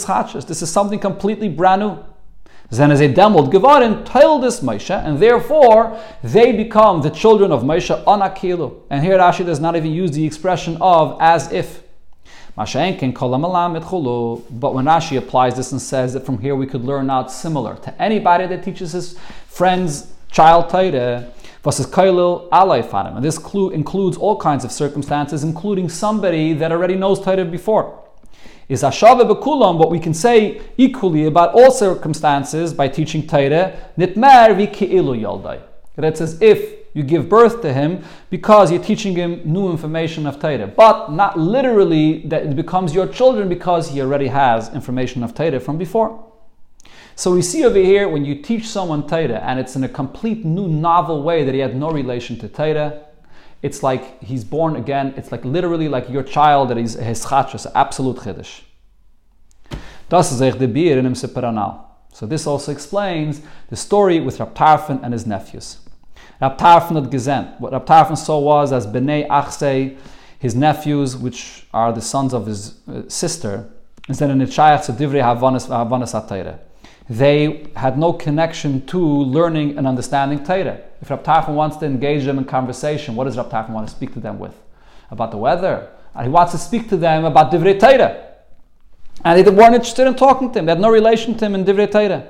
[SPEAKER 1] This is something completely brand new. Then as a demold Gevarin told this Moshe, and therefore they become the children of Moshe anakilu. And here Rashi does not even use the expression of as if. But when Rashi applies this and says that from here we could learn out similar to anybody that teaches his friend's child Torah, versus kailil alay farim. And this clue includes all kinds of circumstances, including somebody that already knows Torah before is Ashava Bekulam, what we can say equally about all circumstances by teaching Torah, Nitmer Viki'ilu Yaldai. That's as if you give birth to him because you're teaching him new information of Torah. But not literally that it becomes your children because he already has information of Torah from before. So we see over here when you teach someone Torah and it's in a complete new novel way that he had no relation to Torah, it's like he's born again. It's like literally like your child that is his chachas, absolute chiddush. Das is the in. So this also explains the story with Rab and his nephews. Rab Tarfon had gesehen. What Rab saw was as Bnei Achsei, his nephews, which are the sons of his uh, sister, instead of Nitshayach Divrei Havanas They had no connection to learning and understanding Torah. If Rab Tarfon wants to engage them in conversation, what does Rab Tarfon want to speak to them with? About the weather. And he wants to speak to them about Divrei Torah. And they weren't interested in talking to him. They had no relation to him in Divrei Torah.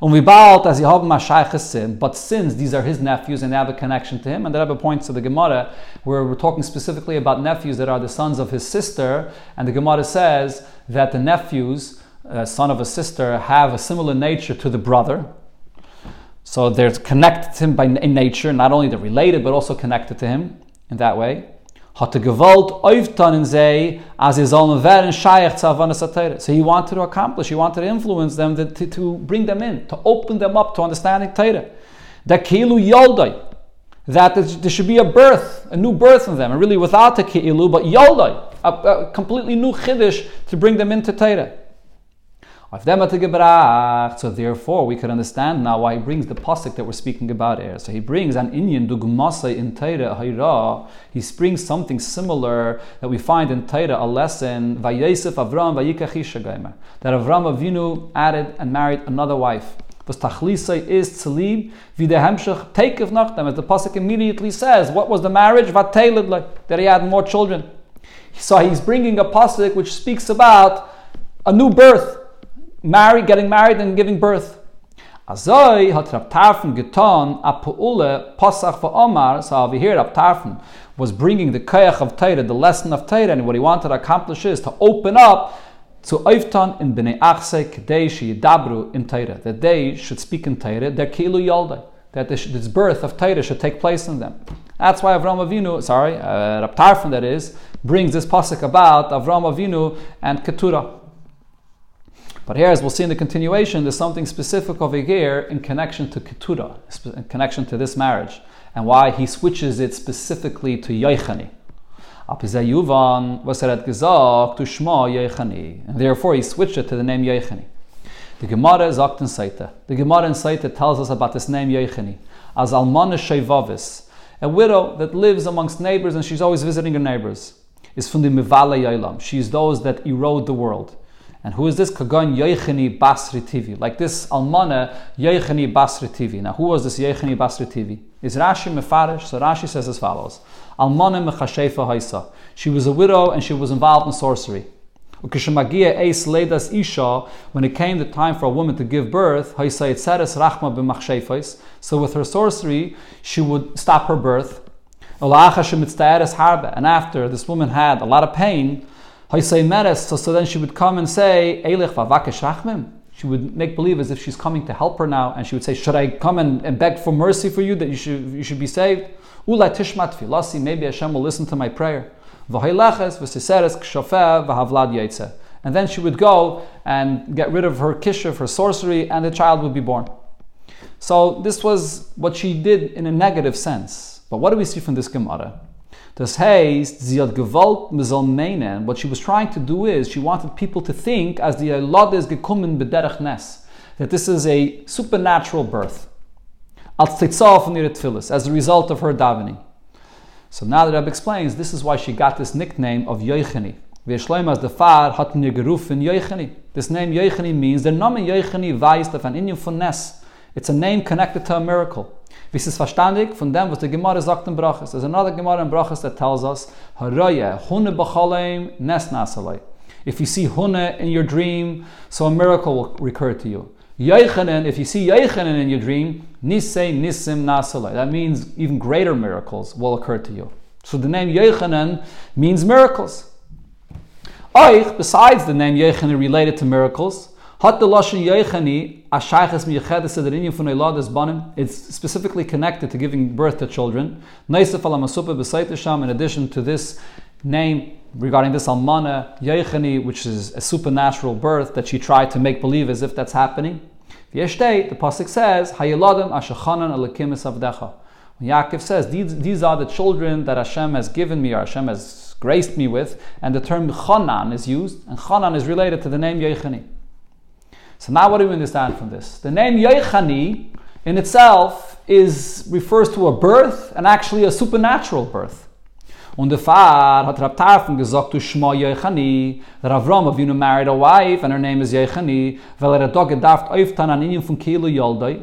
[SPEAKER 1] And we bought as sin, but since these are his nephews and they have a connection to him, and the Rebbe points to the Gemara where we're talking specifically about nephews that are the sons of his sister, and the Gemara says that the nephews, uh, son of a sister, have a similar nature to the brother, so they're connected to him by in nature, not only they're related, but also connected to him in that way. As So he wanted to accomplish, he wanted to influence them, to, to, bring them in, to open them up to understanding Torah. The Kilu Yoldai, that there should be a birth, a new birth in them, and really without the Kilu, but Yoldai, a, a completely new Chiddush to bring them into Torah. So therefore, we could understand now why he brings the pasuk that we're speaking about here. So he brings an Indian dugmasa in Taira Hayra. He brings something similar that we find in Taira, a lesson Vayesef Avram Vayikachisha That Avram Avinu added and married another wife. Was tachlisa is tzalib videhemshach takef nachdem. As the pasuk immediately says, what was the marriage? Vatelid that he had more children. So he's bringing a pasuk which speaks about a new birth married, getting married and giving birth. Azoi hat Rab Tarfon getan a pu'ule pasach va'omar, so over here Tarfon was bringing the kayach of Torah, the lesson of Torah, and what he wanted to accomplish is to open up to Oiftan in Bnei Achse Kedei Yidabru in Torah, that they should speak in Torah, their Kilu Yaldai, that this, birth of Torah should take place in them. That's why Avram Avinu, sorry, uh, Tarfon that is, brings this pasuk about Avram Avinu and Keturah. But here, as we'll see in the continuation, there's something specific over here in connection to Ketura, in connection to this marriage, and why he switches it specifically to Yoichani. And therefore, he switched it to the name Yoichani. The Gemara is in Saita. The Gemara in Saita tells us about this name Yoichani as Almana Shevavis, a widow that lives amongst neighbors and she's always visiting her neighbors. Is from the Mivale Yailam. She's those that erode the world And who is this? Kagan Yechani Basri TV. Like this Almana Yechani Basri TV. Now, who was this Yechani Basri TV? Is Rashi Mefarish? So Rashi says as follows Almana Mechashefa Haisa. She was a widow and she was involved in sorcery. When it came the time for a woman to give birth, so with her sorcery, she would stop her birth. And after this woman had a lot of pain, so, so then she would come and say, She would make believe as if she's coming to help her now, and she would say, Should I come and, and beg for mercy for you that you should, you should be saved? Ula tishmat filasi, Maybe Hashem will listen to my prayer. And then she would go and get rid of her kishuv, her sorcery, and the child would be born. So this was what she did in a negative sense. But what do we see from this Gemara? Das heißt, sie hat gewollt, meinen. What she was trying to do is, she wanted people to think, as the Elad is gekommen bederach nes, that this is a supernatural birth. Als titzal von ihrer Tfilis, as a result of her davening. So now the Rebbe explains, this is why she got this nickname of Yoichani. as the far hat mir gerufen. This name Yoichani means, the Name Yoichani weist auf ein Indium von. It's a name connected to a miracle. Wie ist es verstandig von dem, was der Gemara sagt in Brachas? There's another Gemara in Brachas that tells us, Haraya, Hune b'chalem, nes nasalei. If you see Hune in your dream, so a miracle will recur to you. Yochanan, if you see Yochanan in your dream, Nisei Nisim Nasalei. That means even greater miracles will occur to you. So the name Yochanan means miracles. Oich, besides the name Yochanan related to miracles, It's specifically connected to giving birth to children. In addition to this name regarding this Almana Yechani, which is a supernatural birth that she tried to make believe as if that's happening. The Pasuk says, Hayiladim Ashachanan Alakim Avdecha. When Yaakov says, these, these are the children that Hashem has given me, or Hashem has graced me with, and the term Chanan is used, and Chanan is related to the name Yechani. So now what do we understand from this? The name Yoichani in itself is refers to a birth and actually a supernatural birth. Und der Fahr hat Rab Tarfon gesagt to Shema Yoichani, that Avram Avinu married a wife and her name is Yoichani, weil er da gedacht öftan an ihnen von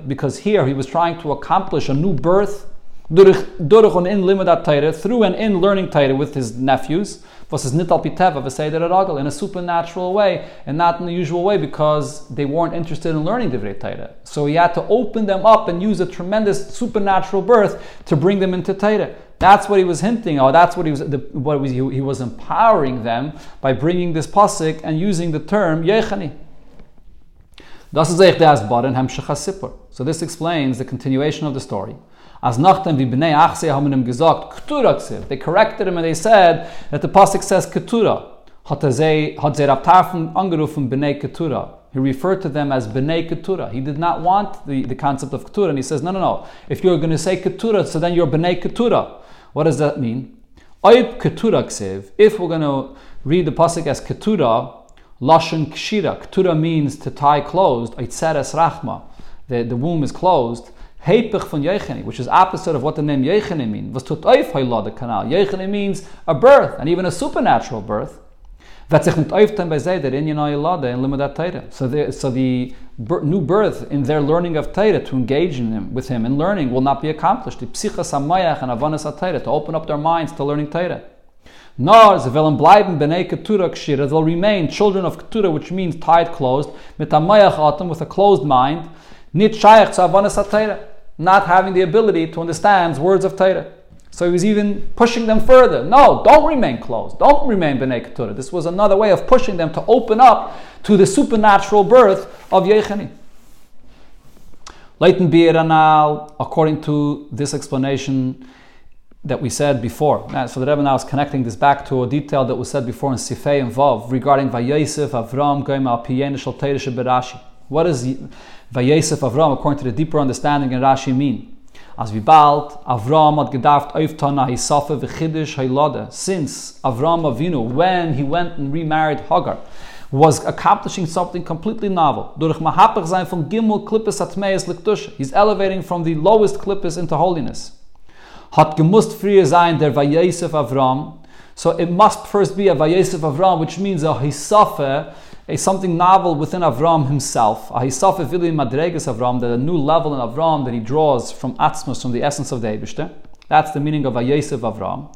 [SPEAKER 1] because here he was trying to accomplish a new birth durch, durch und in Limudat Torah, through and in learning Torah with his nephews, was is nit al piteva v'seder in a supernatural way and not in the usual way because they weren't interested in learning divrei Torah. So he had to open them up and use a tremendous supernatural birth to bring them into Torah. That's what he was hinting, or that's what he was. The, what was he, he, was empowering them by bringing this pasuk and using the term yechani. So this explains the continuation of the story. As nachdem wie Bnei Achse haben ihm gesagt, Ketura They corrected him and they said that the Pasuk says Ketura. Hat er sie, hat sie Rab Tarfon angerufen Bnei Ketura. He referred to them as Bnei Ketura. He did not want the, the concept of Ketura. And he says, no, no, no. If you're going to say Ketura, so then you're Bnei Ketura. What does that mean? Oib Ketura. If we're going to read the Pasuk as Ketura, Lashon Kshira. Ketura means to tie closed. Eitzeres Rachma. The, the womb is closed. Hepech von Yecheni, which is opposite of what the name Yecheni means. Was tut oif the canal. Yecheni means a birth, and even a supernatural birth. So the, so the new birth in their learning of Torah to engage in him, with him in learning will not be accomplished. The psichas hamayach and avanas to open up their minds to learning Torah. Nor ze willen b'nei. They'll remain children of ketura, which means tied closed, atam with a closed mind, nit shaykh to not having the ability to understand words of Torah. So he was even pushing them further. No, don't remain closed. Don't remain B'nai Keturah. This was another way of pushing them to open up to the supernatural birth of Yechani. Leighton Biranal, according to this explanation that we said before. Uh, so the Rebbe now is connecting this back to a detail that was said before in Sifei and Vav regarding Vayesef, Avram, Goim, Al Piyene, Shal Berashi. What is Vayesef Avram, according to the deeper understanding in Rashi, mean? As we bald, Avram had gedaft oiftana hisafe v'chidish haylada. Since Avram Avinu, when he went and remarried Hagar, was accomplishing something completely novel. Durch mahapach sein von gimel klippes atmeis liktush. He's elevating from the lowest klippes into holiness. Hat gemust früher der Vayesef Avram. So it must first be a Vayesef Avram, which means a hisafe a something novel within Avram himself. Uh, Ahisaf madregas Avram, that a new level in Avram that he draws from Atzmos, from the essence of the Eibishter. That's the meaning of Vayesef Avram.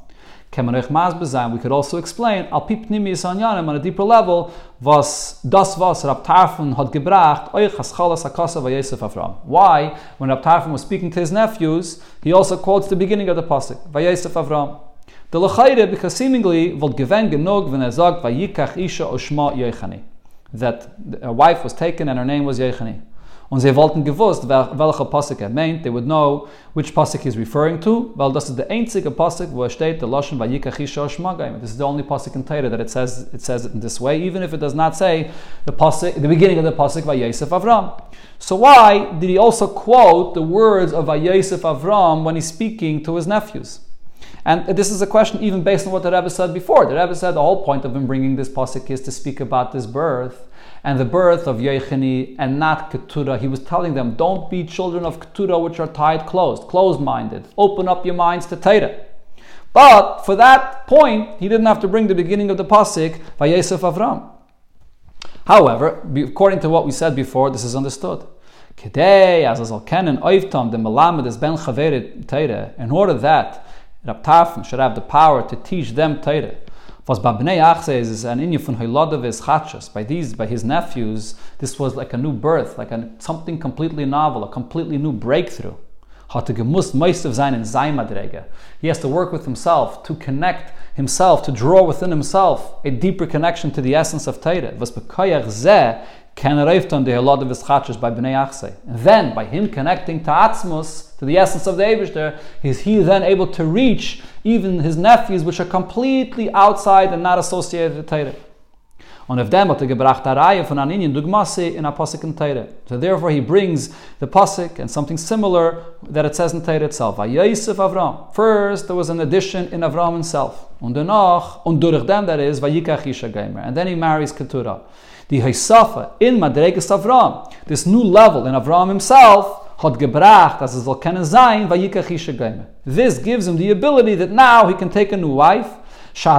[SPEAKER 1] We could also explain, al pipnimi sanyanim on a deeper level, was das was Rab Tarfon had gebracht, euch vayesef Avram. Why? When Rab Tarfon was speaking to his nephews, he also quotes the beginning of the pasuk, vayesef Avram. The because seemingly, vod genog v'nezag vayikach isha oshma yechani. That a wife was taken and her name was Yechani. Und sie wollten gewusst, welcher Pasuk er meint. They would know which Pasuk he's referring to. Weil das ist der einzige Pasuk, wo er steht, der Lashon vayikach isha oshma This is the only Pasuk in Torah that it says, it says it in this way, even if it does not say the pasuk, the beginning of the Pasuk Vayesef Avram. So why did he also quote the words of Vayesef Avram when he's speaking to his nephews? And this is a question even based on what the Rebbe said before. The Rebbe said the whole point of him bringing this pasuk is to speak about this birth and the birth of Yechini and not Keturah. He was telling them, don't be children of Keturah which are tied closed, closed-minded. Open up your minds to Torah. But for that point, he didn't have to bring the beginning of the pasuk by Yosef Avram. However, according to what we said before, this is understood. Kedei, the is Ben in order that Rab Tarfon should have the power to teach them Torah. Was by Bnei Achse is an inyan Hilodavis Chachas. By these, by his nephews, this was like a new birth, like a, something completely novel, a completely new breakthrough. He has to work with himself to connect himself, to draw within himself a deeper connection to the essence of Torah. Of by Bnei Achse. Then, by him connecting to Atzmus, to the essence of the Eivishter, is he then able to reach even his nephews, which are completely outside and not associated with Torah. Und auf dem hat er gebracht eine Reihe von Aninien Dugmasse in a Pasuk in Teire. So therefore he brings the Pasuk and something similar that it says in Teire itself. Vayosef Avram. First there was an addition in Avram himself. Und danach, und durch dem that is, Vayikach Isha Geimer. And then he marries Keturah the Heisafa in Madregas Avram, this new level in Avram himself, had gebracht, as es soll geime. This gives him the ability that now he can take a new wife, the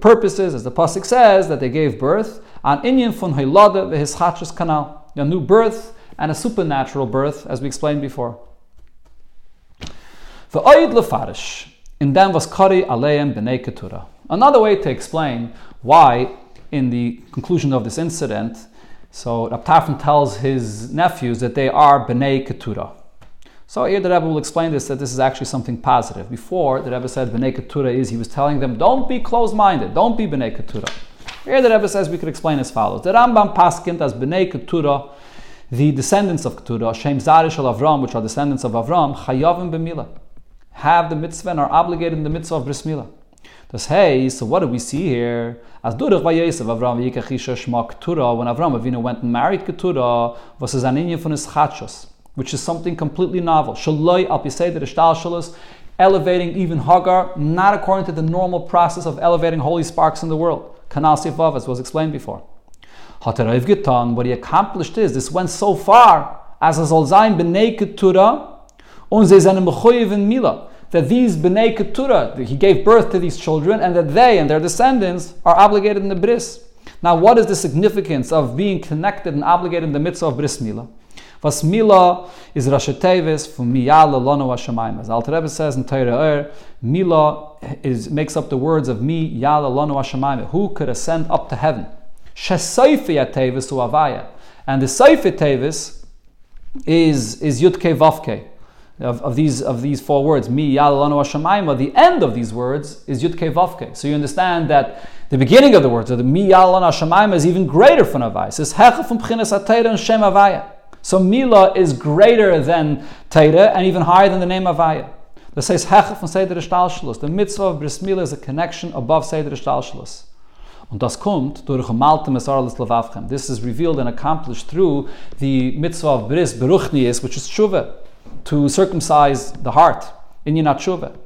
[SPEAKER 1] purpose is, as the pasuk says, that they gave birth an inyan fun haylada v'hischachas canal, a new birth and a supernatural birth, as we explained before. V'oid lefarish, in them was kari aleim b'nei ketura. Another way to explain why, in the conclusion of this incident, so Rab tells his nephews that they are Bnei Ketura. So here the Rebbe will explain this, that this is actually something positive. Before, the Rebbe said Bnei Ketura is, he was telling them, don't be closed-minded, don't be Bnei Ketura. Here the Rebbe says we could explain as follows. The Rambam paskint as Bnei Ketura, the descendants of Ketura, Shem Zarish al Avram, which are descendants of Avram, Chayavim b'mila, have the mitzvah and are obligated in the mitzvah of bris milah. Das hey, so what do we see here? As durch Vayesef Avram Yikachisha Shma Ketura, when Avram Avinu went and married Ketura, was his aninyan from his chachos, which is something completely novel. Shaloi al Piseder Ishtal elevating even Hagar, not according to the normal process of elevating holy sparks in the world. Kanal Sifav, as was explained before. Hatarayv Gitan, what he accomplished is, this went so far, as a Zolzain B'nei Ketura, und sie sind in Mila that these B'nai Keturah, he gave birth to these children, and that they and their descendants are obligated in the bris. Now, what is the significance of being connected and obligated in the mitzvah of bris Mila is Rashetevis from Miyala Lono Hashemayim. As Alter Rebbe says in Torah Er, Mila is, makes up the words of Mi Yala Lono Hashemayim. Who could ascend up to heaven? Shesaifi Tevis Avaya. And the Saifi Tevis is, is Yudke Vavke of, of, these, of these four words, Mi Hashemayim, the end of these words is Yudke Vavke. So you understand that the beginning of the words, of the Mi Hashemayim, is even greater from Avaya. It says Hecha from and Shem Avaya. So Mila is greater than Teira and even higher than the name Avaya. That says Hecha from Seder Shtalshalus. The mitzvah of Bris Mila is a connection above Seder Shtalshalus. Und das kommt durch Malte Mesarles Levavchem. This is revealed and accomplished through the mitzvah of Bris Beruchnius, which is Tshuva to circumcise the heart in Yinatshuva.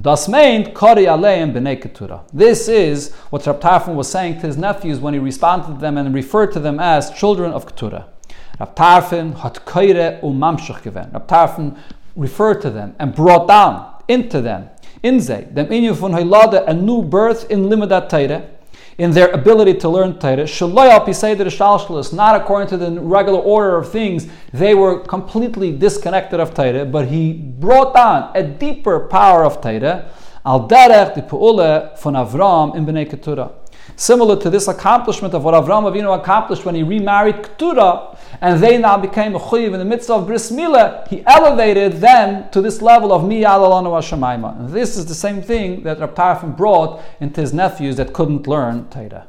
[SPEAKER 1] Das meint Kori Aleim B'nei. This is what Rab Tarfon was saying to his nephews when he responded to them and referred to them as children of Ketura. Rab Tarfon hat Koire umamshach gewen. Rab Tarfon referred to them and brought down into them, in ze, inyan von Heilade, a new birth in Limadat Teire, in their ability to learn Torah. Not according to the regular order of things, they were completely disconnected of Torah, but he brought on a deeper power of Torah. Al derech di pe'ule von Avram in Keturah. Similar to this accomplishment of what Avram Avinu accomplished when he remarried Keturah, and they now became a chuyiv in the midst of bris milah, he elevated them to this level of miyal alanu hashemayma. And this is the same thing that Rav Tarfon brought into his nephews that couldn't learn Torah.